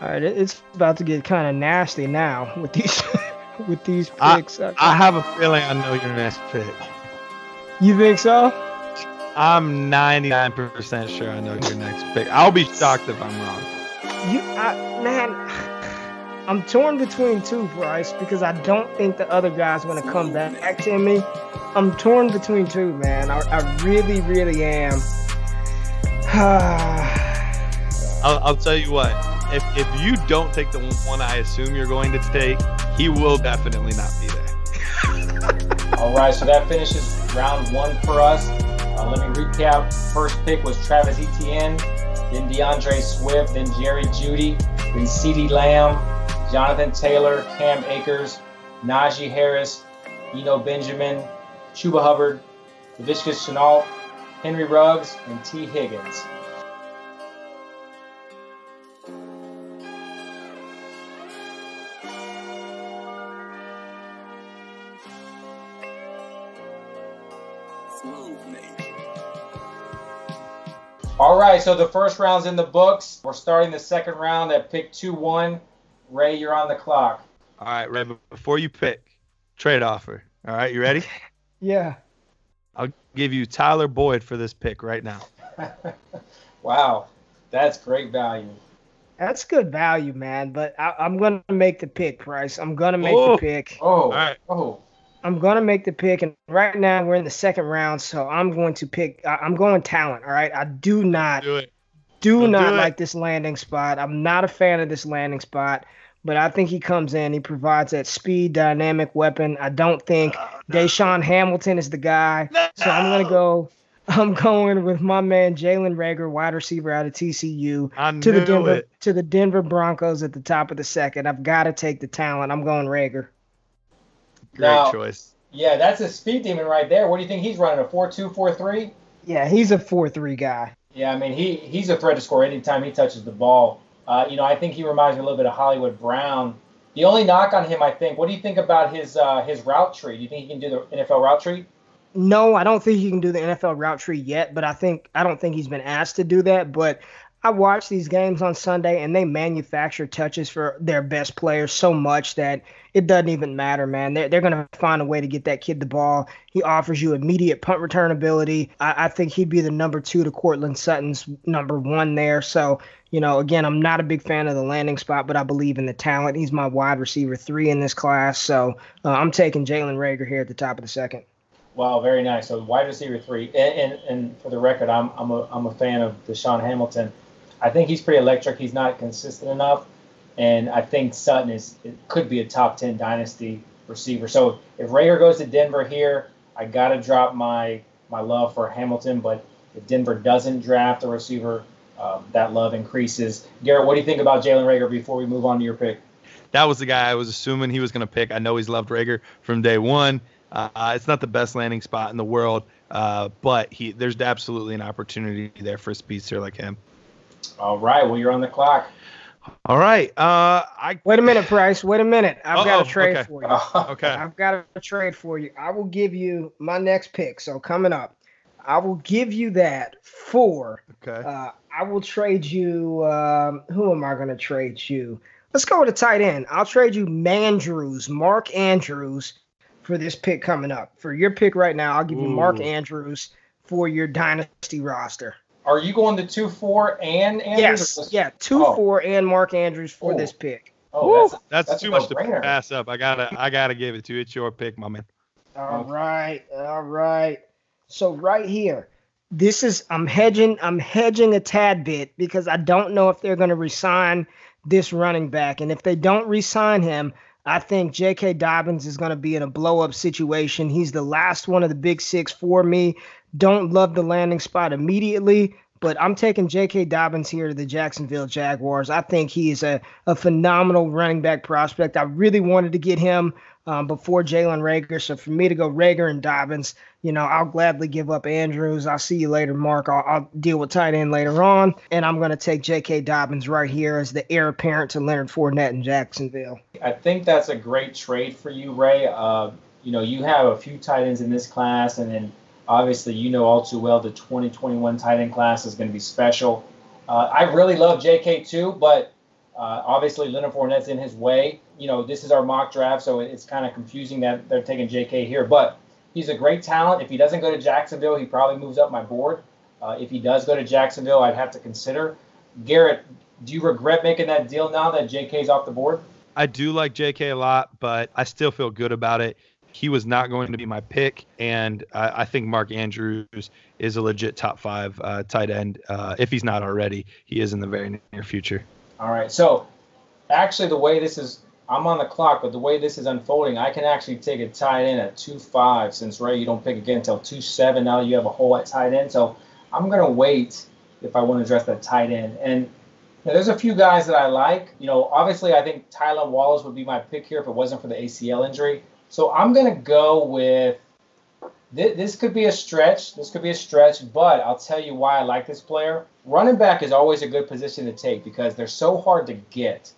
All right, it's about to get kind of nasty now with these with these picks. I, I have a feeling I know your next pick. You think so? I'm 99% sure I know your next pick. I'll be shocked if I'm wrong. You, I, man, I'm torn between two, Bryce, because I don't think the other guy's going to come back to me. I'm torn between two, man. I, I really, really am. I'll, I'll tell you what. If, if you don't take the one I assume you're going to take, he will definitely not be there. All right, so that finishes round one for us. Uh, let me recap. First pick was Travis Etienne, then DeAndre Swift, then Jerry Jeudy, then CeeDee Lamb, Jonathan Taylor, Cam Akers, Najee Harris, Eno Benjamin, Chuba Hubbard, Laviska Shenault, Henry Ruggs, and Tee Higgins. All right, so the first round's in the books. We're starting the second round at pick 2 1. Ray, you're on the clock. All right, Ray, before you pick, trade offer. All right, you ready? Yeah. I'll give you Tyler Boyd for this pick right now. wow, that's great value. That's good value, man. But I, am gonna make the pick, Price. I'm gonna make oh. the pick. Oh, all right. Oh, I'm gonna make the pick, and right now we're in the second round, so I'm going to pick. I'm going talent. All right, I do not do, do not do like this landing spot. I'm not a fan of this landing spot, but I think he comes in. He provides that speed, dynamic weapon. I don't think oh, no. DaeSean Hamilton is the guy, no. so I'm gonna go. I'm going with my man Jalen Reagor, wide receiver out of TCU, to the Denver it. to the Denver Broncos at the top of the second. I've got to take the talent. I'm going Reagor. Great now, choice. Yeah, that's a speed demon right there. What do you think he's running? A 4 2 4 3? Yeah, he's a 4 3 guy. Yeah, I mean, he he's a threat to score anytime he touches the ball. Uh, you know, I think he reminds me a little bit of Hollywood Brown. The only knock on him, I think, what do you think about his uh, his route tree? Do you think he can do the NFL route tree? No, I don't think he can do the NFL route tree yet, but I think I don't think he's been asked to do that. But I watch these games on Sunday and they manufacture touches for their best players so much that it doesn't even matter, man. They're, they're going to find a way to get that kid the ball. He offers you immediate punt return ability. I, I think he'd be the number two to Courtland Sutton's number one there. So, you know, again, I'm not a big fan of the landing spot, but I believe in the talent. He's my wide receiver three in this class. So uh, I'm taking Jalen Reagor here at the top of the second. Wow, very nice. So wide receiver three, and, and, and for the record, I'm I'm a I'm a fan of DaeSean Hamilton. I think he's pretty electric. He's not consistent enough, and I think Sutton is could be a top ten dynasty receiver. So if Reagor goes to Denver here, I gotta drop my my love for Hamilton. But if Denver doesn't draft a receiver, um, that love increases. Garrett, what do you think about Jalen Reagor before we move on to your pick? That was the guy I was assuming he was going to pick. I know he's loved Reagor from day one. Uh, it's not the best landing spot in the world, uh, but he there's absolutely an opportunity there for a speedster like him. All right. Well, you're on the clock. All right. Uh, I wait a minute, Price. Wait a minute. I've Uh-oh, got a trade okay. for you. okay. I've got a trade for you. I will give you my next pick. So coming up, I will give you that for. Okay. Uh, I will trade you. Um, who am I going to trade you? Let's go with a tight end. I'll trade you Mandrews, Mark Andrews, for this pick coming up. For your pick right now, I'll give Ooh. you Mark Andrews for your dynasty roster. Are you going to two four and Andrews? Yes, yeah, two oh. four and Mark Andrews for oh. this pick. Oh, that's, that's, that's too much to pass up. I gotta, I gotta give it to you. It's your pick, my man. All right, all right. So right here, this is I'm hedging, I'm hedging a tad bit because I don't know if they're going to resign this running back, and if they don't resign him, I think J.K. Dobbins is going to be in a blow up situation. He's the last one of the big six for me. Don't love the landing spot immediately, but I'm taking J.K. Dobbins here to the Jacksonville Jaguars. I think he is a, a phenomenal running back prospect. I really wanted to get him um, before Jalen Reagor. So for me to go Reagor and Dobbins, you know, I'll gladly give up Andrews. I'll see you later, Mark. I'll, I'll deal with tight end later on. And I'm going to take J.K. Dobbins right here as the heir apparent to Leonard Fournette in Jacksonville. I think that's a great trade for you, Ray. Uh, you know, you have a few tight ends in this class, and then Obviously, you know all too well the 2021 tight end class is going to be special. Uh, I really love JK too, but Uh, obviously, Leonard Fournette's in his way. You know, this is our mock draft, so it's kind of confusing that they're taking J.K. here. But he's a great talent. If he doesn't go to Jacksonville, he probably moves up my board. Uh, if he does go to Jacksonville, I'd have to consider. Garrett, do you regret making that deal now that J.K.'s off the board? I do like J.K. a lot, but I still feel good about it. He was not going to be my pick, and I, I think Mark Andrews is a legit top five uh, tight end. Uh, if he's not already, he is in the very near future. All right. So, actually, the way this is, I'm on the clock, but the way this is unfolding, I can actually take a tight end at two five. Since Ray, you don't pick again until two seven. Now you have a hole at tight end. So, I'm gonna wait if I want to address that tight end. And know, there's a few guys that I like. You know, obviously, I think Tylan Wallace would be my pick here if it wasn't for the ACL injury. So I'm gonna go with. This could be a stretch. This could be a stretch, but I'll tell you why I like this player. Running back is always a good position to take because they're so hard to get.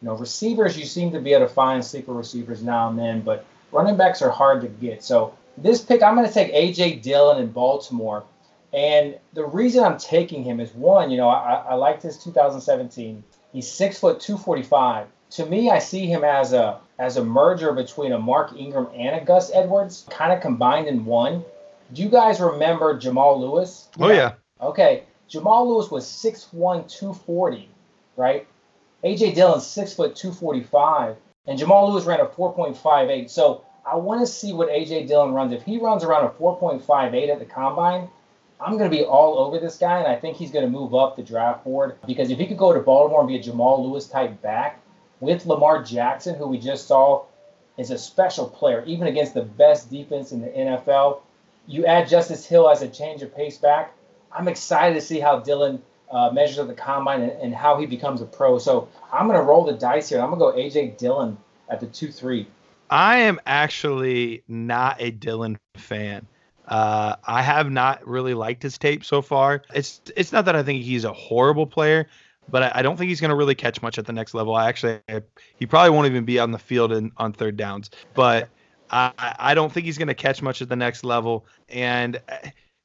You know, receivers, you seem to be able to find sleeper receivers now and then, but running backs are hard to get. So this pick, I'm going to take A.J. Dillon in Baltimore. And the reason I'm taking him is one, you know, I, I liked his 2017. He's six foot 245. To me, I see him as a as a merger between a Mark Ingram and a Gus Edwards, kind of combined in one. Do you guys remember Jamal Lewis? Oh yeah. Okay. Jamal Lewis was 6'1", 240, right? AJ Dillon six foot 245, and Jamal Lewis ran a 4.58. So I want to see what AJ Dillon runs. If he runs around a 4.58 at the combine, I'm going to be all over this guy, and I think he's going to move up the draft board because if he could go to Baltimore and be a Jamal Lewis type back with Lamar Jackson, who we just saw is a special player, even against the best defense in the NFL. You add Justice Hill as a change of pace back. I'm excited to see how Dillon uh, measures at the combine and, and, how he becomes a pro. So I'm going to roll the dice here. I'm going to go AJ Dillon at the 2 3. I am actually not a Dillon fan. Uh, I have not really liked his tape so far. It's it's not that I think he's a horrible player, but I, I don't think he's going to really catch much at the next level. I actually, I, he probably won't even be on the field in, on third downs. But I, I don't think he's going to catch much at the next level. And uh,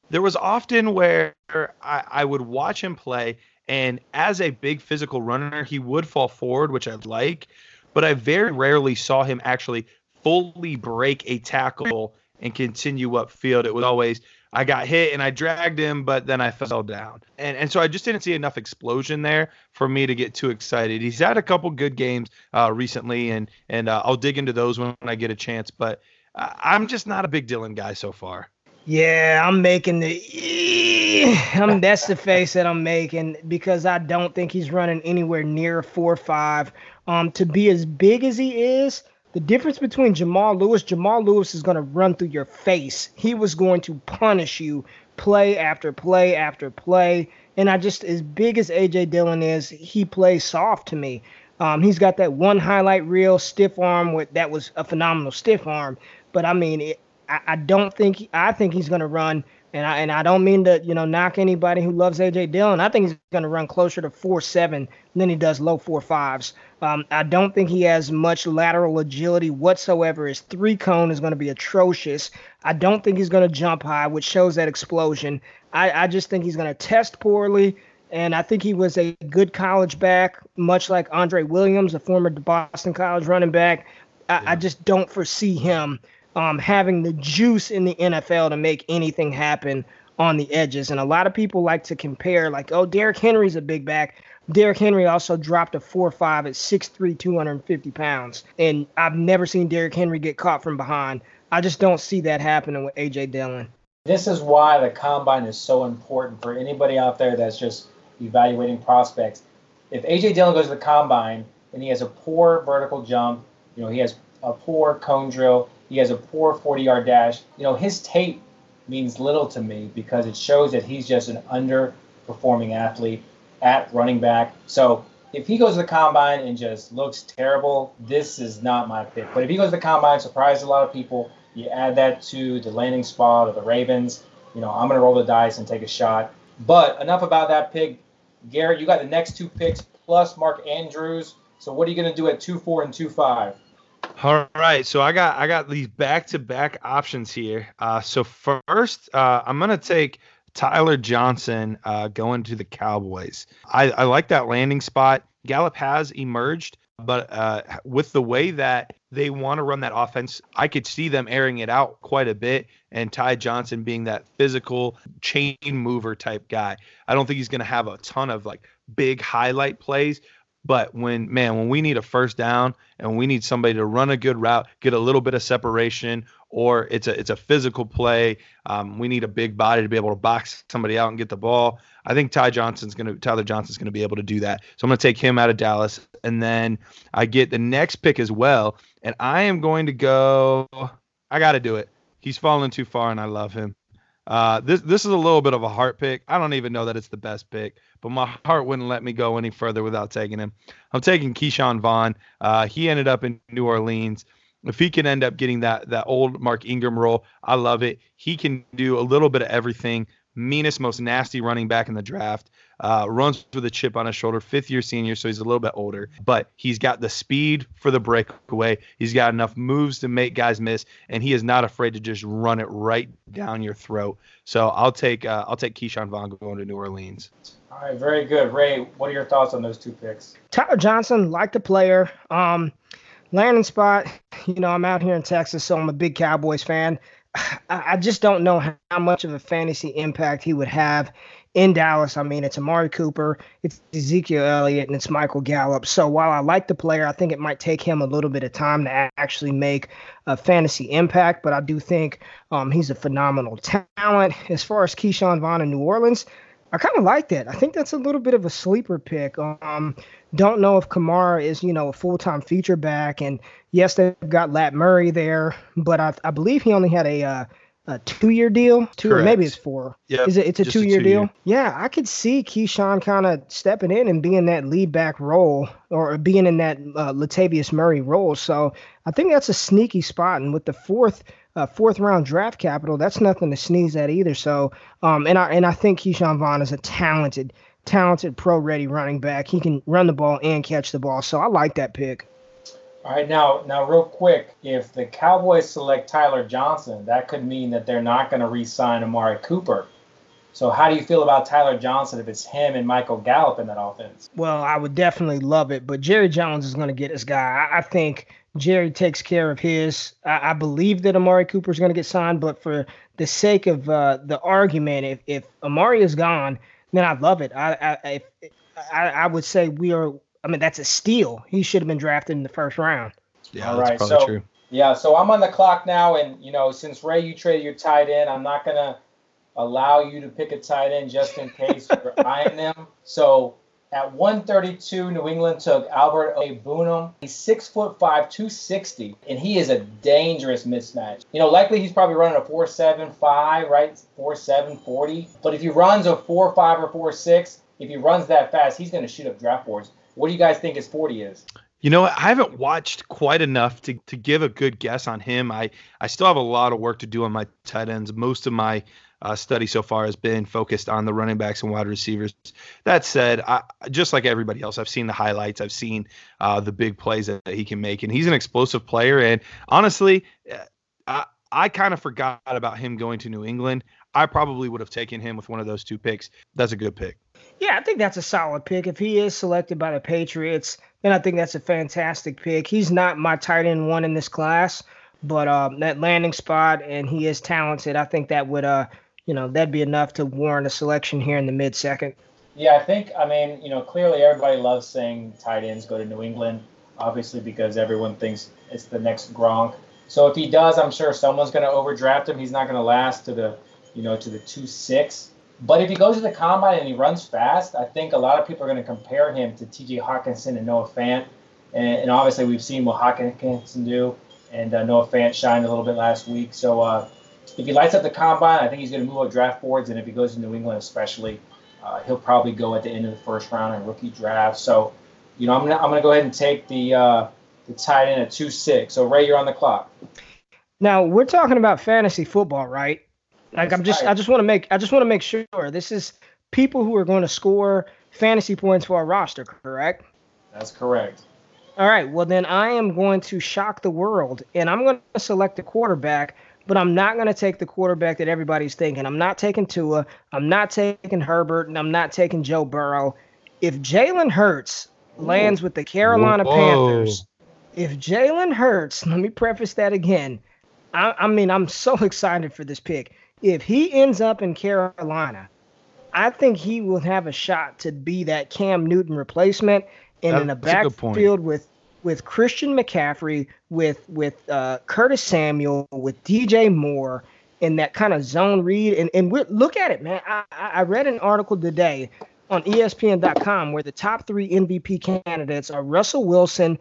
there was often where I, I would watch him play, and as a big physical runner, he would fall forward, which I like. But I very rarely saw him actually fully break a tackle and continue upfield. It was always I got hit and I dragged him, but then I fell down. And and so I just didn't see enough explosion there for me to get too excited. He's had a couple good games uh, recently, and and uh, I'll dig into those when I get a chance. But I'm just not a big Dillon guy so far. Yeah, I'm making the. I'm that's the face that I'm making because I don't think he's running anywhere near four or five. Um, to be as big as he is, the difference between Jamal Lewis, Jamal Lewis is going to run through your face. He was going to punish you play after play after play. And I just, as big as AJ Dillon is, he plays soft to me. Um, he's got that one highlight reel stiff arm with that was a phenomenal stiff arm. But I mean, it, I, I don't think I think he's going to run and I and I don't mean to, you know, knock anybody who loves AJ Dillon. I think he's going to run closer to four seven than he does low four fives. Um, I don't think he has much lateral agility whatsoever. His three cone is going to be atrocious. I don't think he's going to jump high, which shows that explosion. I, I just think he's going to test poorly. And I think he was a good college back, much like Andre Williams, a former Boston College running back. I, yeah. I just don't foresee him um, having the juice in the NFL to make anything happen on the edges. And a lot of people like to compare, like, oh, Derrick Henry's a big back. Derrick Henry also dropped a 4 5 at 6'3, 250 pounds. And I've never seen Derrick Henry get caught from behind. I just don't see that happening with A.J. Dillon. This is why the combine is so important for anybody out there that's just evaluating prospects. If A.J. Dillon goes to the combine and he has a poor vertical jump, you know, he has a poor cone drill, he has a poor 40 yard dash. You know, his tape means little to me because it shows that he's just an underperforming athlete at running back. So if he goes to the combine and just looks terrible, this is not my pick. But if he goes to the combine, surprise a lot of people, you add that to the landing spot of the Ravens, you know, I'm going to roll the dice and take a shot. But enough about that pick. Garrett, you got the next two picks plus Mark Andrews. So what are you going to do at 2 4 and 2 5? All right, so I got I got these back to back options here. Uh, so first, uh, I'm gonna take Tyler Johnson uh, going to the Cowboys. I, I like that landing spot. Gallup has emerged, but uh, with the way that they want to run that offense, I could see them airing it out quite a bit and Ty Johnson being that physical chain mover type guy. I don't think he's going to have a ton of like big highlight plays, but when man, when we need a first down and we need somebody to run a good route, get a little bit of separation, or it's a it's a physical play, um, we need a big body to be able to box somebody out and get the ball. I think Ty Johnson's gonna Tyler Johnson's gonna be able to do that. So I'm gonna take him out of Dallas, and then I get the next pick as well, and I am going to go. I got to do it. He's fallen too far, and I love him. Uh, this this is a little bit of a heart pick. I don't even know that it's the best pick, but my heart wouldn't let me go any further without taking him. I'm taking Ke'Shawn Vaughn. Uh, he ended up in New Orleans. If he can end up getting that that old Mark Ingram role, I love it. He can do a little bit of everything. Meanest, most nasty running back in the draft. Uh, runs with a chip on his shoulder, fifth year senior, so he's a little bit older, but he's got the speed for the breakaway. He's got enough moves to make guys miss, and he is not afraid to just run it right down your throat. So I'll take uh, I'll take Ke'Shawn Vaughn going to New Orleans. All right, very good, Ray. What are your thoughts on those two picks? Tyler Johnson, like the player. Um, landing spot. You know, I'm out here in Texas, so I'm a big Cowboys fan. I just don't know how much of a fantasy impact he would have in Dallas. I mean, it's Amari Cooper, it's Ezekiel Elliott, and it's Michael Gallup. So while I like the player, I think it might take him a little bit of time to actually make a fantasy impact. But I do think um, he's a phenomenal talent. As far as Ke'Shawn Vaughn in New Orleans, I kind of like that. I think that's a little bit of a sleeper pick. Um, don't know if Kamara is, you know, a full time feature back. And yes, they've got Lat Murray there, but I, I believe he only had a uh, a two year deal, two Correct. or maybe it's four. Yeah, is it? It's a two year deal. Yeah, I could see Ke'Shawn kind of stepping in and being that lead back role or being in that uh, Latavius Murray role. So I think that's a sneaky spot. And with the fourth uh, fourth round draft capital, that's nothing to sneeze at either. So um, and I and I think Ke'Shawn Vaughn is a talented talented pro ready running back. He can run the ball and catch the ball. So I like that pick. All right, now, now, real quick, if the Cowboys select Tyler Johnson, that could mean that they're not going to re-sign Amari Cooper. So, how do you feel about Tyler Johnson if it's him and Michael Gallup in that offense? Well, I would definitely love it, but Jerry Jones is going to get his guy. I, I think Jerry takes care of his. I, I believe that Amari Cooper is going to get signed, but for the sake of uh, the argument, if if Amari is gone, then I love it. I I, I I would say we are I mean, that's a steal. He should have been drafted in the first round. Yeah, All that's right. probably so, true. Yeah, so I'm on the clock now, and you know, since Ray, you traded your tight end, I'm not gonna allow you to pick a tight end just in case you're eyeing them. So at 132, New England took Albert Okwuegbunam. He's six foot five, 260, and he is a dangerous mismatch. You know, likely he's probably running a 4.75, right? 4.7, 40. But if he runs a 4.5 or 4.6, if he runs that fast, he's going to shoot up draft boards. What do you guys think his 40 is? You know, I haven't watched quite enough to, to give a good guess on him. I, I still have a lot of work to do on my tight ends. Most of my uh, study so far has been focused on the running backs and wide receivers. That said, I, just like everybody else, I've seen the highlights. I've seen uh, the big plays that, that, he can make, and he's an explosive player. And honestly, uh, I, I kind of forgot about him going to New England. I probably would have taken him with one of those two picks. That's a good pick. Yeah, I think that's a solid pick. If he is selected by the Patriots, then I think that's a fantastic pick. He's not my tight end one in this class, but um, that landing spot and he is talented. I think that would, uh, you know, that'd be enough to warrant a selection here in the mid second. Yeah, I think. I mean, you know, clearly everybody loves saying tight ends go to New England, obviously because everyone thinks it's the next Gronk. So if he does, I'm sure someone's going to overdraft him. He's not going to last to the, you know, to the two six. But if he goes to the combine and he runs fast, I think a lot of people are going to compare him to T.J. Hockenson and Noah Fant. And, and obviously, we've seen what Hockenson do, and uh, Noah Fant shined a little bit last week. So uh, if he lights up the combine, I think he's going to move up draft boards. And if he goes to New England, especially, uh, he'll probably go at the end of the first round in rookie draft. So, you know, I'm gonna I'm gonna go ahead and take the uh, the tight end at two six. So Ray, you're on the clock. Now we're talking about fantasy football, right? Like I'm just I just want to make I just want to make sure this is people who are going to score fantasy points for our roster, correct? That's correct. All right. Well, then I am going to shock the world and I'm going to select a quarterback, but I'm not going to take the quarterback that everybody's thinking. I'm not taking Tua. I'm not taking Herbert, and I'm not taking Joe Burrow. If Jalen Hurts lands with the Carolina Whoa. Panthers. If Jalen Hurts, let me preface that again. I, I mean, I'm so excited for this pick. If he ends up in Carolina, I think he will have a shot to be that Cam Newton replacement and That's in a backfield with with Christian McCaffrey, with with uh, Curtis Samuel, with DJ Moore, in that kind of zone read. And and look at it, man. I, I read an article today on ESPN.com where the top three MVP candidates are Russell Wilson,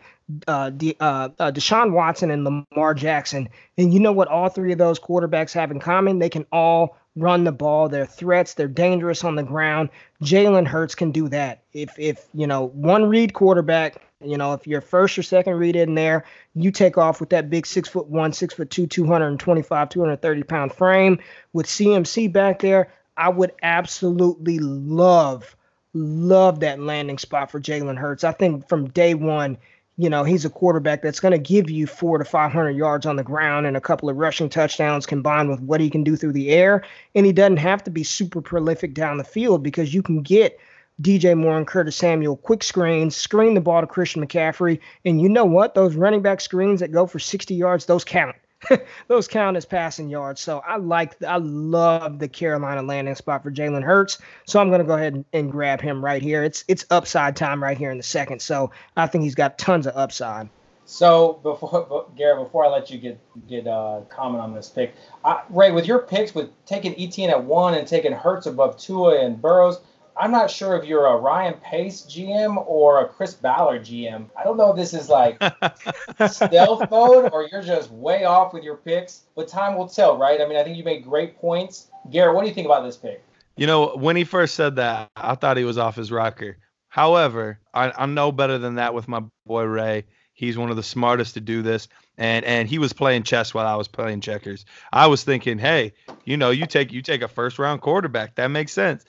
uh, De, uh, uh, Deshaun Watson, and Lamar Jackson. And you know what all three of those quarterbacks have in common? They can all run the ball. They're threats. They're dangerous on the ground. Jalen Hurts can do that. If if you know one read quarterback, you know if your first or second read in there, you take off with that big six foot one, six foot two, 225, 230 pound frame with CMC back there. I would absolutely love love that landing spot for Jalen Hurts. I think from day one, you know, he's a quarterback that's going to give you four to 500 yards on the ground and a couple of rushing touchdowns combined with what he can do through the air. And he doesn't have to be super prolific down the field because you can get DJ Moore and Curtis Samuel quick screens, screen the ball to Christian McCaffrey. And you know what? Those running back screens that go for 60 yards, those count. those count as passing yards. So I like, I love the Carolina landing spot for Jalen Hurts. So I'm going to go ahead and, and, grab him right here. It's it's upside time right here in the second. So I think he's got tons of upside. So before Garrett, before I let you get get uh, comment on this pick, I, Ray, with your picks, with taking Etienne at one and taking Hurts above Tua and Burrows, I'm not sure if you're a Ryan Pace GM or a Chris Ballard GM. I don't know if this is like stealth mode or you're just way off with your picks, but time will tell, right? I mean, I think you made great points. Garrett, what do you think about this pick? You know, when he first said that, I thought he was off his rocker. However, I, I know better than that with my boy Ray. He's one of the smartest to do this and and he was playing chess while I was playing checkers. I was thinking, hey, you know, you take you take a first round quarterback. That makes sense.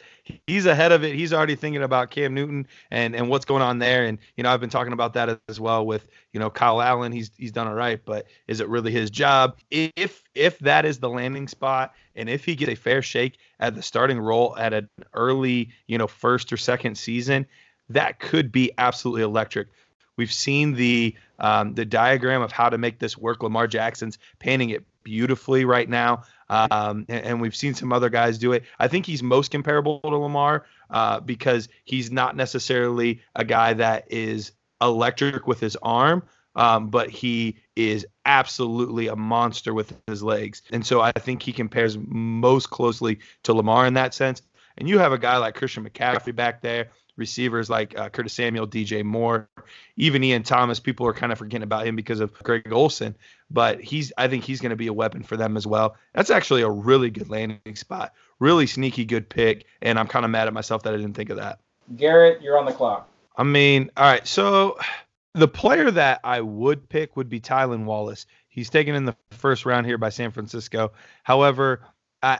He's ahead of it. He's already thinking about Cam Newton and and what's going on there. And you know, I've been talking about that as well with you know Kyle Allen. He's he's done all right, but is it really his job? If if that is the landing spot, and if he gets a fair shake at the starting role at an early you know first or second season, that could be absolutely electric. We've seen the um, the diagram of how to make this work. Lamar Jackson's painting it beautifully right now, um, and, and, we've seen some other guys do it. I think he's most comparable to Lamar uh, because he's not necessarily a guy that is electric with his arm, um, but he is absolutely a monster with his legs. And so I think he compares most closely to Lamar in that sense. And you have a guy like Christian McCaffrey back there receivers like uh, Curtis Samuel, DJ Moore, even Ian Thomas. People are kind of forgetting about him because of Greg Olsen, but he's I think he's going to be a weapon for them as well. That's actually a really good landing spot, really sneaky good pick, and I'm kind of mad at myself that I didn't think of that. Garrett, you're on the clock. I mean, all right, so the player that I would pick would be Tylan Wallace. He's taken in the first round here by San Francisco. However,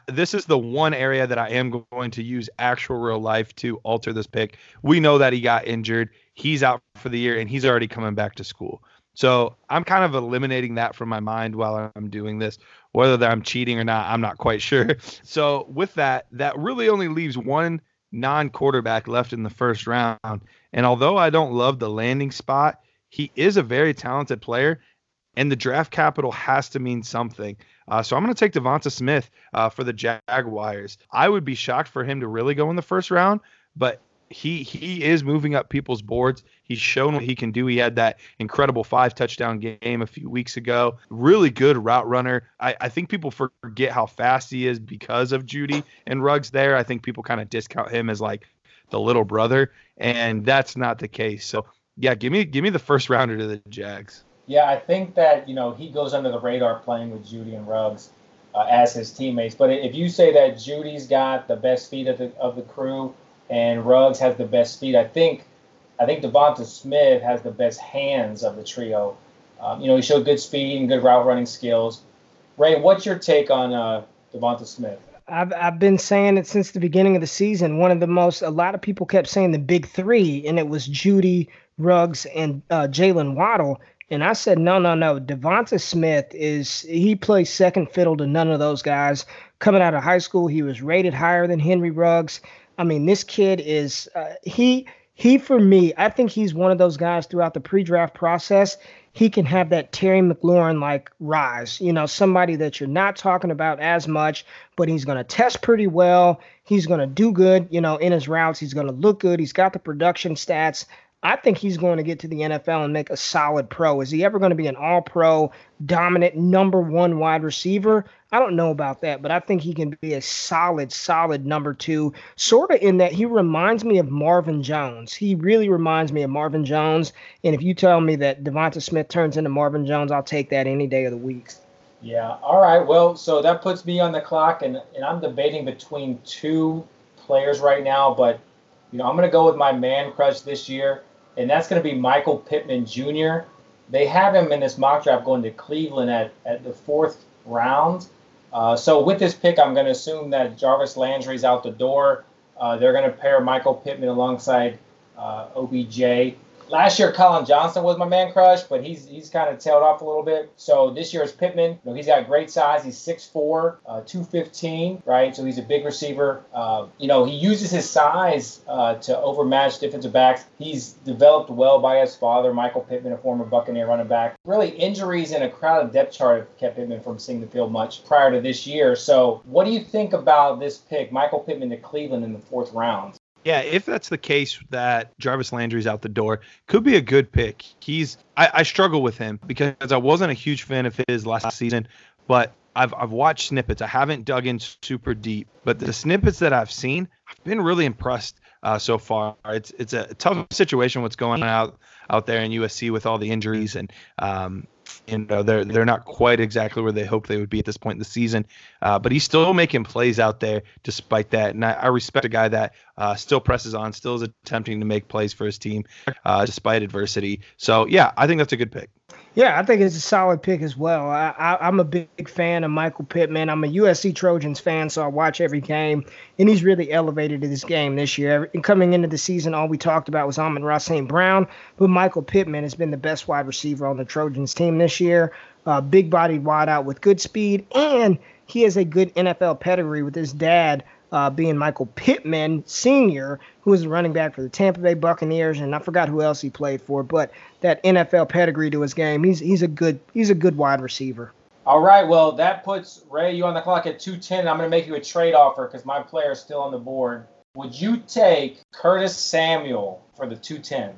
this is the one area that I am going to use actual real life to alter this pick. We know that he got injured. He's out for the year and he's already coming back to school. So I'm kind of eliminating that from my mind while I'm doing this. Whether I'm cheating or not, I'm not quite sure. So with that, that really only leaves one non-quarterback left in the first round. And although I don't love the landing spot, he is a very talented player, and the draft capital has to mean something. Uh, so I'm going to take Devonta Smith uh, for the Jaguars. I would be shocked for him to really go in the first round, but he he is moving up people's boards. He's shown what he can do. He had that incredible five touchdown game a few weeks ago. Really good route runner. I, I think people forget how fast he is because of Jeudy and Ruggs there. I think people kind of discount him as like the little brother, and that's not the case. So yeah, give me give me the first rounder to the Jags. Yeah, I think that you know he goes under the radar playing with Jeudy and Ruggs uh, as his teammates. But if you say that Jeudy's got the best speed of the of the crew and Ruggs has the best speed, I think I think Devonta Smith has the best hands of the trio. Um, you know, he showed good speed and good route running skills. Ray, what's your take on uh, Devonta Smith? I've I've been saying it since the beginning of the season. One of the most a lot of people kept saying the big three, and it was Jeudy, Ruggs, and uh, Jaylen Waddle. And I said, no, no, no. Devonta Smith is he plays second fiddle to none of those guys. Coming out of high school, he was rated higher than Henry Ruggs. I mean, this kid is uh, he he for me, I think he's one of those guys throughout the pre-draft process. He can have that Terry McLaurin like rise, you know, somebody that you're not talking about as much, but he's going to test pretty well. He's going to do good, you know, in his routes. He's going to look good. He's got the production stats. I think he's going to get to the NFL and make a solid pro. Is he ever going to be an all pro, dominant number one wide receiver? I don't know about that, but I think he can be a solid, solid number two, sort of in that he reminds me of Marvin Jones. He really reminds me of Marvin Jones. And if you tell me that Devonta Smith turns into Marvin Jones, I'll take that any day of the week. Yeah. All right. Well, so that puts me on the clock, and, and I'm debating between two players right now, but you know, I'm going to go with my man crush this year and that's going to be Michael Pittman Jr. They have him in this mock draft going to Cleveland at, at the fourth round. Uh, so with this pick, I'm going to assume that Jarvis Landry's out the door. Uh, they're going to pair Michael Pittman alongside uh, OBJ last year Collin Johnson was my man crush, but he's he's kind of tailed off a little bit. So this year is Pittman. You know, he's got great size. He's 6'4", uh, 215, right? So he's a big receiver. Uh, you know, he uses his size uh, to overmatch defensive backs. He's developed well by his father, Michael Pittman, a former Buccaneer running back. Really, injuries and a crowded depth chart have kept Pittman from seeing the field much prior to this year. So what do you think about this pick, Michael Pittman to Cleveland in the fourth round? Yeah, if that's the case that Jarvis Landry's out the door, could be a good pick. He's I, I, struggle with him because I wasn't a huge fan of his last season, but I've I've watched snippets. I haven't dug in super deep, but the snippets that I've seen, I've been really impressed uh, so far. It's it's a tough situation what's going on out out there in USC with all the injuries and um, you know they're they're not quite exactly where they hoped they would be at this point in the season. Uh, but he's still making plays out there despite that, and I, I respect a guy that uh, still presses on, still is attempting to make plays for his team uh, despite adversity. So yeah, I think that's a good pick. Yeah, I think it's a solid pick as well. I, am a big fan of Michael Pittman. I'm a USC Trojans fan, so I watch every game, and he's really elevated to this game this year. And coming into the season, all we talked about was Amon-Ra St. Brown, but Michael Pittman has been the best wide receiver on the Trojans team this year. Uh, big bodied wideout with good speed, and he has a good NFL pedigree with his dad uh, being Michael Pittman Sr., who was a running back for the Tampa Bay Buccaneers, and I forgot who else he played for, but that NFL pedigree to his game. He's he's a good he's a good wide receiver. All right, well that puts Ray you on the clock at 210. I'm going to make you a trade offer because my player is still on the board. Would you take Curtis Samuel for the 210?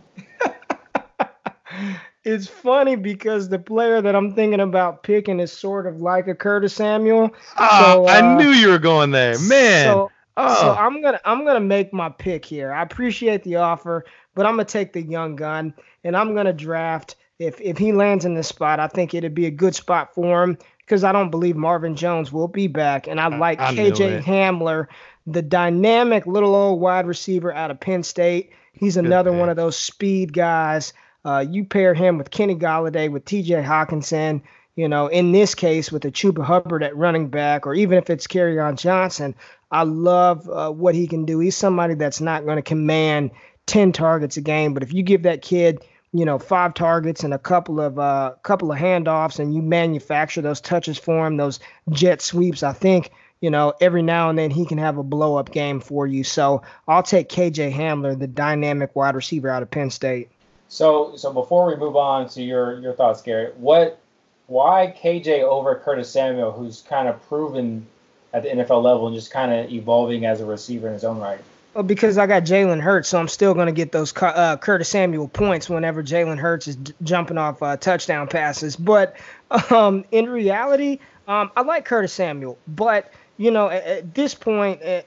it's funny because the player that I'm thinking about picking is sort of like a Curtis Samuel. Oh, so, uh, I knew you were going there, man. So, oh. so I'm gonna I'm gonna make my pick here. I appreciate the offer, but I'm gonna take the young gun and I'm gonna draft. If if he lands in this spot, I think it'd be a good spot for him because I don't believe Marvin Jones will be back, and I like I KJ Hamler, the dynamic little old wide receiver out of Penn State. He's another one of those speed guys uh, you pair him with Kenny Golladay, with T.J. Hockenson, you know, in this case with a Chuba Hubbard at running back, or even if it's Kerryon Johnson, I love uh, what he can do. He's somebody that's not going to command 10 targets a game, but if you give that kid, you know, five targets and a couple of uh, couple of handoffs, and you manufacture those touches for him, those jet sweeps, I think you know, every now and then he can have a blow up game for you. So I'll take KJ Hamler, the dynamic wide receiver out of Penn State. So so before we move on to your your thoughts, Garrett, what why KJ over Curtis Samuel, who's kind of proven at the NFL level and just kind of evolving as a receiver in his own right? Well, because I got Jalen Hurts, so I'm still going to get those uh, Curtis Samuel points whenever Jalen Hurts is d- jumping off uh, touchdown passes. But um, in reality, um, I like Curtis Samuel. But, you know, at, at this point, uh,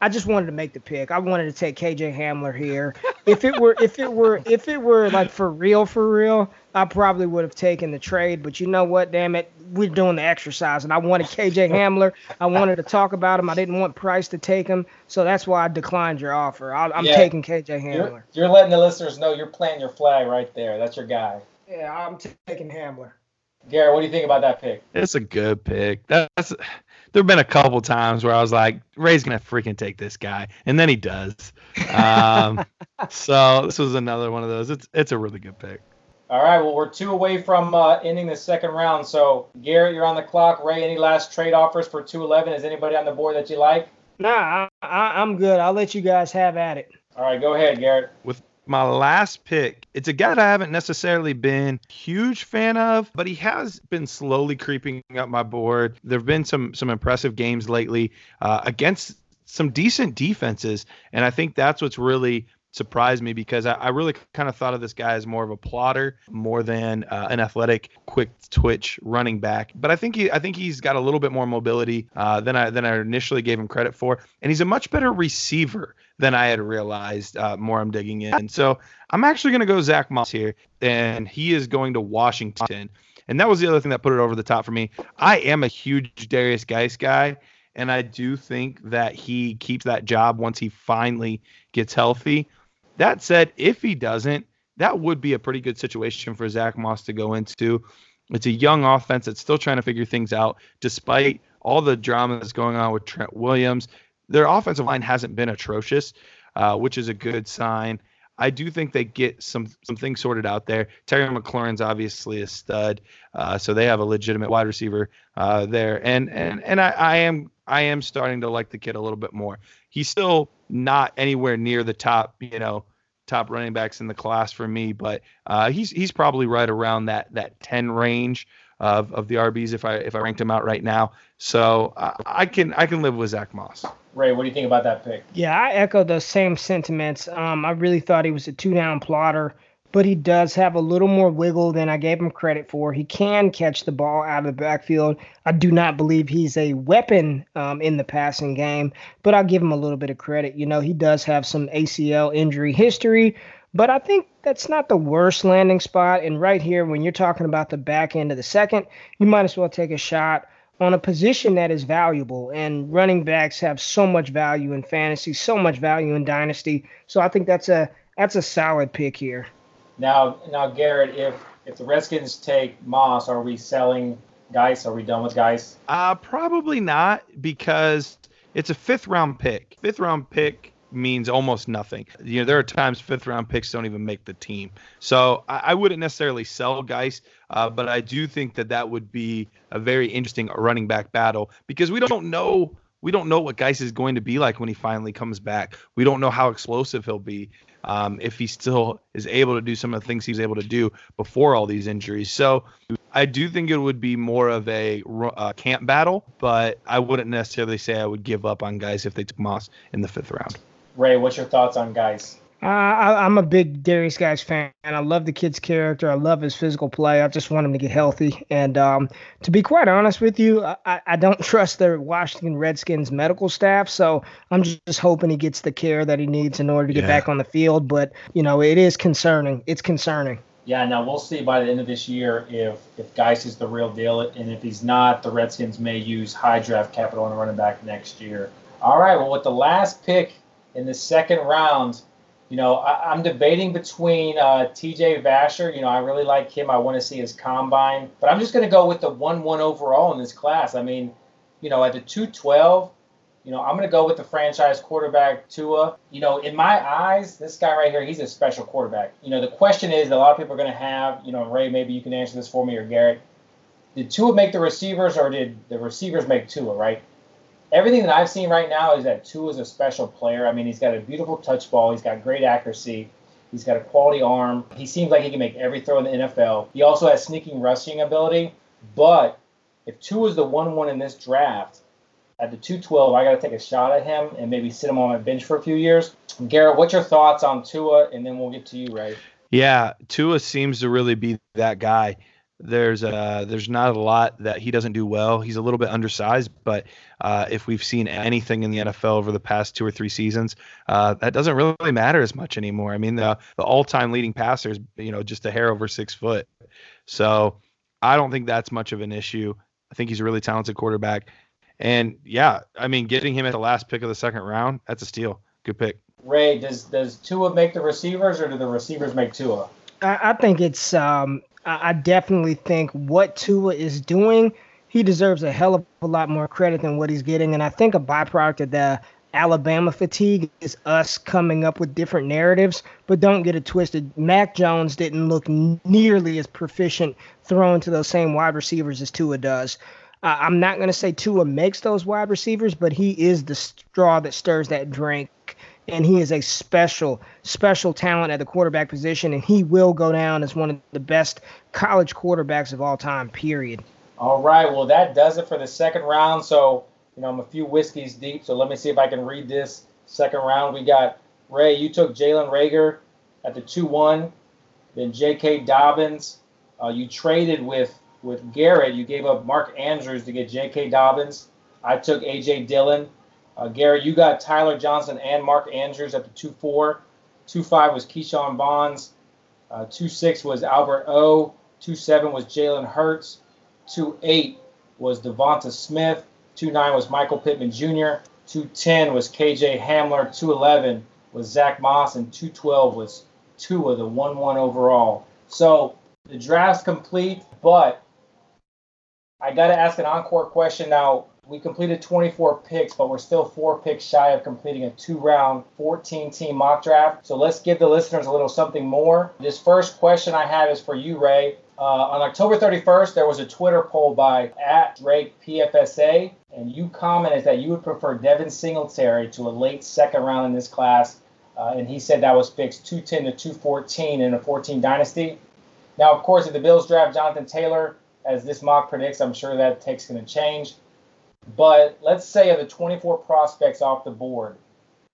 I just wanted to make the pick. I wanted to take KJ Hamler here. if it were if it were if it were like for real for real, I probably would have taken the trade. But you know what? Damn it, we're doing the exercise, and I wanted KJ Hamler. I wanted to talk about him. I didn't want Price to take him, so that's why I declined your offer. I, am yeah, taking KJ Hamler. You're, you're, letting the listeners know you're planting your flag right there. That's your guy. Yeah, I'm taking Hamler. Garrett, what do you think about that pick? It's a good pick. That's there have been a couple times where I was like, Ray's gonna freaking take this guy, and then he does. Um, so this was another one of those. It's it's a really good pick. All right, well we're two away from uh, ending the second round. So Garrett, you're on the clock. Ray, any last trade offers for 211? Is anybody on the board that you like? Nah, I, I, I'm good. I'll let you guys have at it. All right, go ahead, Garrett. With my last pick, it's a guy that I haven't necessarily been huge fan of, but he has been slowly creeping up my board. There have been some some impressive games lately uh, against some decent defenses, and I think that's what's really surprised me because I, I really kind of thought of this guy as more of a plodder more than uh, an athletic, quick twitch running back. But I think he I think he's got a little bit more mobility uh, than I than I initially gave him credit for, and he's a much better receiver than I had realized. Uh, more I'm digging in, so I'm actually going to go Zach Moss here, and he is going to Washington. And that was the other thing that put it over the top for me. I am a huge Derrius Guice guy, and I do think that he keeps that job once he finally gets healthy. That said, if he doesn't, that would be a pretty good situation for Zach Moss to go into. It's a young offense that's still trying to figure things out, despite all the drama that's going on with Trent Williams. Their offensive line hasn't been atrocious, uh, which is a good sign. I do think they get some some things sorted out there. Terry McLaurin's obviously a stud, uh, so they have a legitimate wide receiver uh, there, and and and I, I am I am starting to like the kid a little bit more. He's still not anywhere near the top, you know, top running backs in the class for me, but uh, he's he's probably right around that that 10 range of, of the RBs if I if I ranked him out right now. So uh, I can I can live with Zach Moss. Ray, what do you think about that pick? Yeah, I echo those same sentiments. Um, I really thought he was a two down plodder but he does have a little more wiggle than I gave him credit for. He can catch the ball out of the backfield. I do not believe he's a weapon um, in the passing game, but I'll give him a little bit of credit. You know, he does have some ACL injury history, but I think that's not the worst landing spot. And right here, when you're talking about the back end of the second, you might as well take a shot on a position that is valuable. And running backs have so much value in fantasy, so much value in dynasty. So I think that's a that's a solid pick here. Now, now, Garrett, if if the Redskins take Moss, are we selling Guice? Are we done with Guice? Uh, probably not because it's a fifth round pick. Fifth round pick means almost nothing. You know, there are times fifth round picks don't even make the team. So I, I wouldn't necessarily sell Guice, uh, but I do think that that would be a very interesting running back battle because we don't know. We don't know what Guice is going to be like when he finally comes back. We don't know how explosive he'll be um, if he still is able to do some of the things he's able to do before all these injuries. So I do think it would be more of a uh, camp battle, but I wouldn't necessarily say I would give up on Guice if they took Moss in the fifth round. Ray, what's your thoughts on Guice? Uh, I, am a big Derrius Guice fan. I love the kid's character. I love his physical play. I just want him to get healthy. And um, to be quite honest with you, I, I don't trust the Washington Redskins medical staff. So I'm just hoping he gets the care that he needs in order to get yeah. back on the field. But, you know, it is concerning. It's concerning. Yeah, now we'll see by the end of this year if if Guice is the real deal, and if he's not, the Redskins may use high draft capital on a running back next year. All right, well, with the last pick in the second round, you know, I, am debating between uh, TJ Vasher. You know, I really like him. I want to see his combine, but I'm just going to go with the 1 1 overall in this class. I mean, you know, at the 212, you know, I'm going to go with the franchise quarterback, Tua. You know, in my eyes, this guy right here, he's a special quarterback. You know, the question is that a lot of people are going to have, you know, Ray, maybe you can answer this for me or Garrett. Did Tua make the receivers or did the receivers make Tua, right? Everything that I've seen right now is that Tua is a special player. I mean, he's got a beautiful touch ball. He's got great accuracy. He's got a quality arm. He seems like he can make every throw in the NFL. He also has sneaking rushing ability. But if Tua is the one-one in this draft, at the 212, I got to take a shot at him and maybe sit him on my bench for a few years. Garrett, what's your thoughts on Tua? And then we'll get to you, Ray. Yeah, Tua seems to really be that guy. There's uh there's not a lot that he doesn't do well. He's a little bit undersized, but uh, if we've seen anything in the NFL over the past two or three seasons, uh, that doesn't really matter as much anymore. I mean, the the all-time leading passer is you know just a hair over six foot, so I don't think that's much of an issue. I think he's a really talented quarterback, and yeah, I mean, getting him at the last pick of the second round, that's a steal. Good pick. Ray, does does Tua make the receivers, or do the receivers make Tua? I, I think it's um, I definitely think what Tua is doing, he deserves a hell of a lot more credit than what he's getting. And I think a byproduct of the Alabama fatigue is us coming up with different narratives. But don't get it twisted. Mac Jones didn't look nearly as proficient throwing to those same wide receivers as Tua does. Uh, I'm not going to say Tua makes those wide receivers, but he is the straw that stirs that drink and he is a special, special talent at the quarterback position, and he will go down as one of the best college quarterbacks of all time. Period. All right. Well, that does it for the second round. So, you know, I'm a few whiskeys deep. So let me see if I can read this second round. We got Ray. You took Jalen Reagor at the two-one, then J.K. Dobbins. Uh, you traded with with Garrett. You gave up Mark Andrews to get J.K. Dobbins. I took A.J. Dillon. Uh, Garrett, you got Tyler Johnson and Mark Andrews at the 2 4. 2 5 was Keyshawn Bonds. Uh, 2 6 was Albert O. 2 7 was Jalen Hurts. 2 8 was Devonta Smith. 2 9 was Michael Pittman Jr. 2 10 was KJ Hamler. 2 11 was Zach Moss. And 2 12 was Tua, the 1 1 overall. So the draft's complete, but I got to ask an encore question now we completed 24 picks, but we're still four picks shy of completing a two round, 14 team mock draft. So let's give the listeners a little something more. This first question I have is for you, Ray. Uh, on October 31st, there was a Twitter poll by at Drake PFSA, and you commented that you would prefer Devin Singletary to a late second round in this class. Uh, and he said that was picks 210 to 214 in a 14 dynasty. Now, of course, if the Bills draft Jonathan Taylor, as this mock predicts, I'm sure that take's going to change. But let's say of the 24 prospects off the board,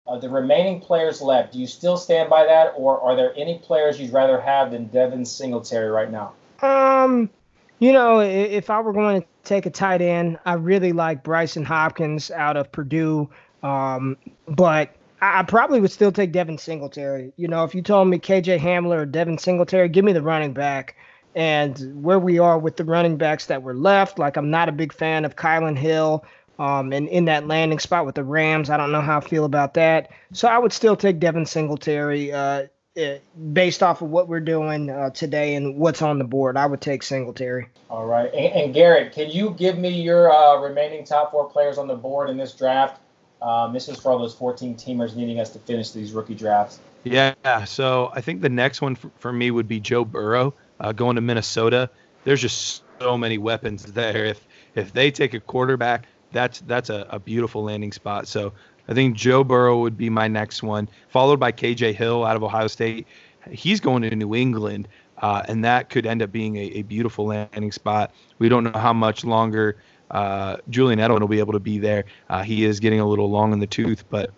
uh, the remaining players left, do you still stand by that, or are there any players you'd rather have than Devin Singletary right now? Um, you know, if I were going to take a tight end, I really like Brycen Hopkins out of Purdue. Um, but I probably would still take Devin Singletary. You know, if you told me KJ Hamler or Devin Singletary, give me the running back and where we are with the running backs that were left. Like I'm not a big fan of Kylin Hill. Um, and in that landing spot with the Rams, I don't know how I feel about that. So I would still take Devin Singletary uh, eh, based off of what we're doing uh, today and what's on the board. I would take Singletary. All right. And, and Garrett, can you give me your uh, remaining top four players on the board in this draft? Um, this is for all those 14 teamers needing us to finish these rookie drafts. Yeah. So I think the next one for, for me would be Joe Burrow uh, going to Minnesota. There's just so many weapons there. If if they take a quarterback, that's that's a, a beautiful landing spot. So I think Joe Burrow would be my next one, followed by KJ Hill out of Ohio State. He's going to New England, uh, and that could end up being a, a, beautiful landing spot. We don't know how much longer uh, Julian Edelman will be able to be there. Uh, he is getting a little long in the tooth, but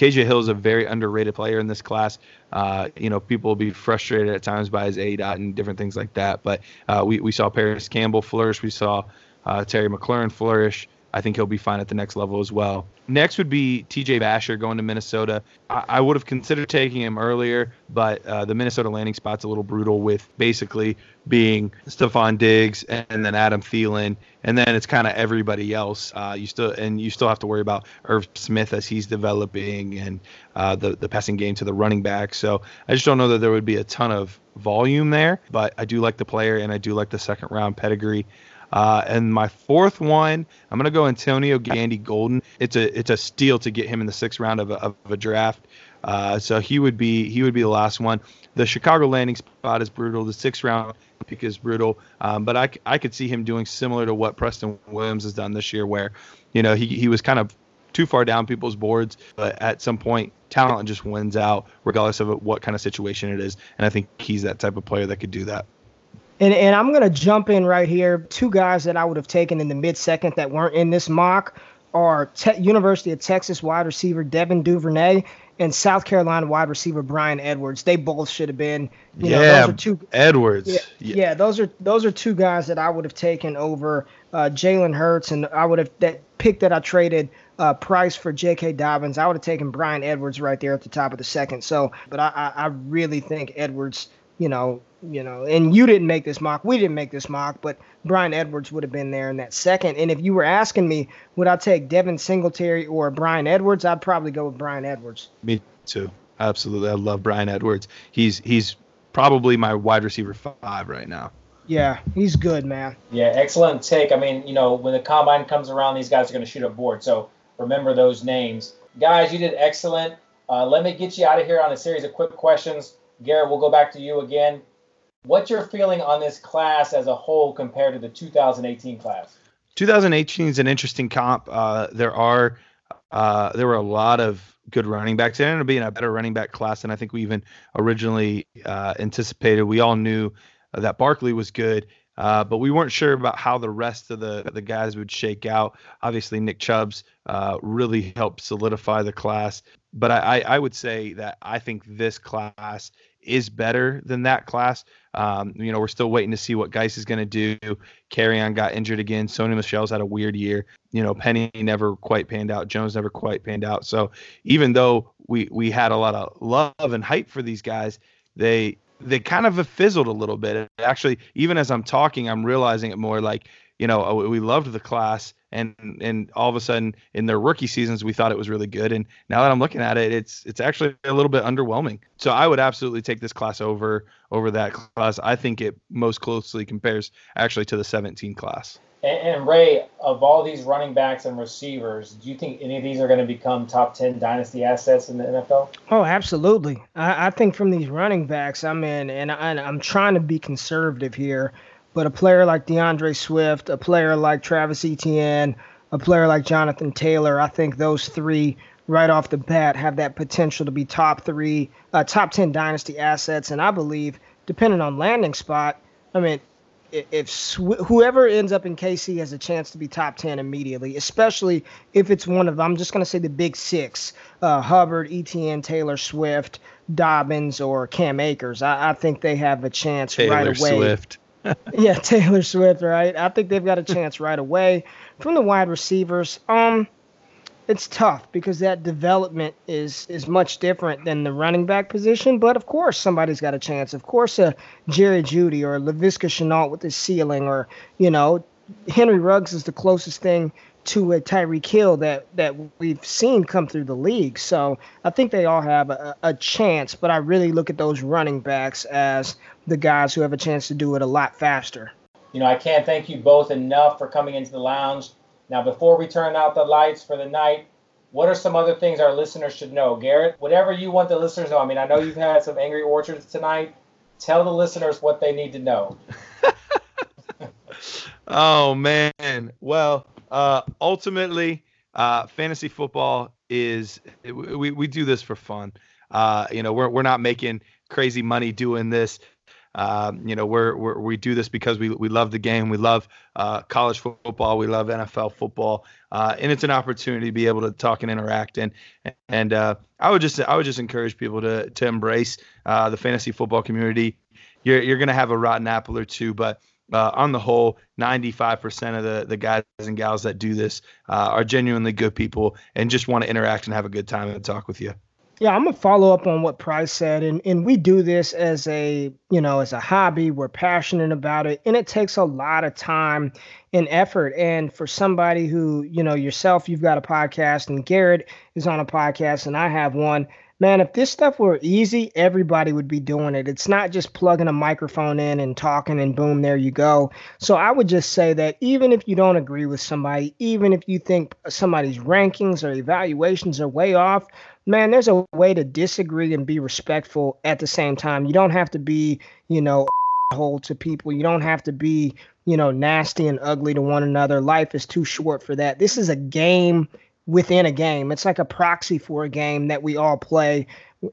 KJ Hill is a very underrated player in this class. Uh, you know, people will be frustrated at times by his A dot and different things like that. But uh, we, we saw Parris Campbell flourish. We saw uh, Terry McLaurin flourish. I think he'll be fine at the next level as well. Next would be TJ Vasher going to Minnesota. I, I would have considered taking him earlier, but uh, the Minnesota landing spot's a little brutal with basically being Stefon Diggs and, and then Adam Thielen, and then it's kind of everybody else. Uh, you still and you still have to worry about Irv Smith as he's developing and uh, the the passing game to the running back. So I just don't know that there would be a ton of volume there, but I do like the player and I do like the second round pedigree. Uh, and my fourth one, I'm gonna go Antonio Gandy Golden. It's a it's a steal to get him in the sixth round of a, of a draft. Uh, so he would be he would be the last one. The Chicago landing spot is brutal. The sixth round pick is brutal. Um, but I, I could see him doing similar to what Preston Williams has done this year, where you know he he was kind of too far down people's boards, but at some point talent just wins out regardless of what kind of situation it is. And I think he's that type of player that could do that. And, and I'm going to jump in right here. Two guys that I would have taken in the mid second that weren't in this mock are Te- University of Texas wide receiver Devin Duvernay and South Carolina wide receiver Bryan Edwards. They both should have been. You yeah, know, those are two, Edwards. Yeah, yeah, yeah. those are those are two guys that I would have taken over uh, Jalen Hurts, and I would have that pick that I traded uh, Price for J.K. Dobbins. I would have taken Bryan Edwards right there at the top of the second. So, but I, I, I really think Edwards you know, you know, and you didn't make this mock, we didn't make this mock, but Bryan Edwards would have been there in that second. And if you were asking me, would I take Devin Singletary or Bryan Edwards, I'd probably go with Bryan Edwards. Me too. Absolutely. I love Bryan Edwards. He's he's probably my wide receiver five right now. Yeah, he's good, man. Yeah, excellent take. I mean, you know, when the combine comes around, these guys are going to shoot up board. So remember those names. Guys, you did excellent. Uh, let me get you out of here on a series of quick questions. Garrett, we'll go back to you again. What's your feeling on this class as a whole compared to the 2018 class? 2018 is an interesting comp. Uh, there are uh, there were a lot of good running backs. They ended up being a better running back class than I think we even originally uh, anticipated. We all knew that Barkley was good, uh, but we weren't sure about how the rest of the the guys would shake out. Obviously, Nick Chubb's uh, really helped solidify the class. But I, I would say that I think this class is better than that class. Um, you know, we're still waiting to see what Guice is going to do. Kerryon got injured again. Sony Michel's had a weird year. You know, Penny never quite panned out. Jones never quite panned out. So even though we we had a lot of love and hype for these guys, they they kind of fizzled a little bit. Actually, even as I'm talking, I'm realizing it more like, you know, uh, we loved the class and and all of a sudden in their rookie seasons we thought it was really good and now that I'm looking at it it's it's actually a little bit underwhelming. So I would absolutely take this class over over that class. I think it most closely compares actually to the 17 class. And, and, Ray, of all these running backs and receivers, do you think any of these are going to become top 10 dynasty assets in the NFL? Oh, absolutely. I, I think from these running backs, I'm in, and, I, and I'm trying to be conservative here, but a player like D'Andre Swift, a player like Travis Etienne, a player like Jonathan Taylor, I think those three right off the bat have that potential to be top three, uh, top 10 dynasty assets. And I believe, depending on landing spot, I mean, if whoever ends up in KC has a chance to be top 10 immediately, especially if it's one of, I'm just going to say the big six uh, Hubbard, Etienne, Taylor Swift, Dobbins, or Cam Akers. I, I think they have a chance Taylor right away. Swift. yeah, Taylor Swift, right? I think they've got a chance right away. From the wide receivers, um, it's tough because that development is is much different than the running back position. But of course, somebody's got a chance. Of course, a Jerry Jeudy or Laviska Shenault with his ceiling, or you know, Henry Ruggs is the closest thing to a Tyreek Hill that that we've seen come through the league. So I think they all have a, a chance. But I really look at those running backs as the guys who have a chance to do it a lot faster. You know, I can't thank you both enough for coming into the lounge now, before we turn out the lights for the night, what are some other things our listeners should know? Garrett, whatever you want the listeners to know. I mean, I know you've had some Angry Orchards tonight. Tell the listeners what they need to know. oh, man. Well, uh, ultimately, uh, fantasy football is, we, we do this for fun. Uh, you know, we're, we're not making crazy money doing this. Um, you know, we're, we're, we do this because we, we love the game. We love uh, college football. We love NFL football, uh, and it's an opportunity to be able to talk and interact. And and uh, I would just I would just encourage people to to embrace uh, the fantasy football community. You're you're gonna have a rotten apple or two, but uh, on the whole, 95% of the, the guys and gals that do this uh, are genuinely good people and just want to interact and have a good time and talk with you. Yeah, I'm gonna follow up on what Price said, and and we do this as a you know as a hobby. We're passionate about it, and it takes a lot of time and effort. And for somebody who you know yourself, you've got a podcast, and Garrett is on a podcast, and I have one. Man, if this stuff were easy, everybody would be doing it. It's not just plugging a microphone in and talking, and boom, there you go. So I would just say that even if you don't agree with somebody, even if you think somebody's rankings or evaluations are way off, man, there's a way to disagree and be respectful at the same time. You don't have to be, you know, hole to people. You don't have to be, you know, nasty and ugly to one another. Life is too short for that. This is a game within a game. It's like a proxy for a game that we all play.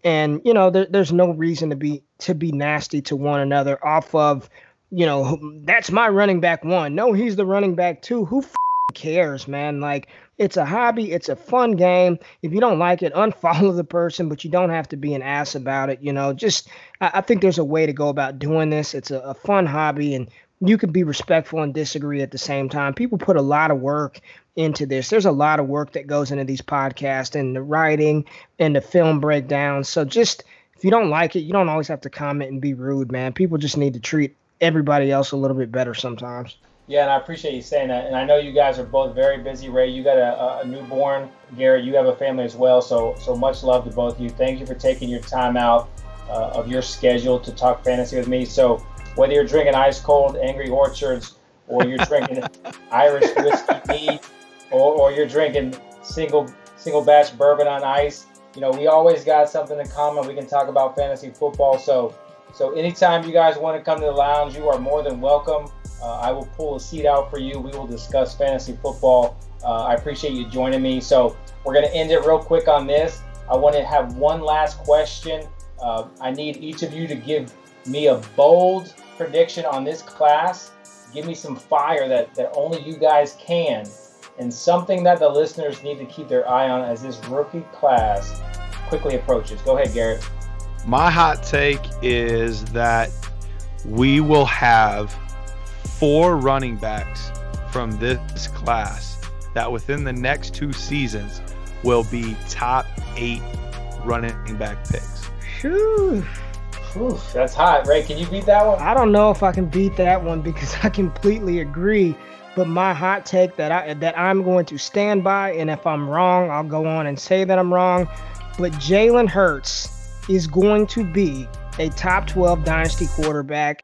And you know, there, there's no reason to be to be nasty to one another off of, you know, that's my running back one. No, he's the running back two. Who f- cares, man? Like it's a hobby, it's a fun game. If you don't like it, unfollow the person, but you don't have to be an ass about it. You know, just I, I think there's a way to go about doing this. It's a, a fun hobby, and you can be respectful and disagree at the same time. People put a lot of work into this. There's a lot of work that goes into these podcasts and the writing and the film breakdowns. So just if you don't like it, you don't always have to comment and be rude, man. People just need to treat everybody else a little bit better sometimes. Yeah, and I appreciate you saying that. And I know you guys are both very busy. Ray, you got a, a newborn. Garrett, you have a family as well. So, so much love to both of you. Thank you for taking your time out uh, of your schedule to talk fantasy with me. So, whether you're drinking ice cold Angry Orchards, or you're drinking Irish whiskey or, or you're drinking single single batch bourbon on ice, you know we always got something in common. We can talk about fantasy football. So, so anytime you guys want to come to the lounge, you are more than welcome. Uh, I will pull a seat out for you. We will discuss fantasy football. Uh, I appreciate you joining me. So we're going to end it real quick on this. I want to have one last question. Uh, I need each of you to give me a bold prediction on this class. Give me some fire that, that only you guys can, and something that the listeners need to keep their eye on as this rookie class quickly approaches. Go ahead, Garrett. My hot take is that we will have four running backs from this class that within the next two seasons will be top eight running back picks. Whew. Whew, that's hot, Ray. Can you beat that one? I don't know if I can beat that one because I completely agree. But my hot take that I that I'm going to stand by, and if I'm wrong, I'll go on and say that I'm wrong. But Jalen Hurts is going to be a top 12 dynasty quarterback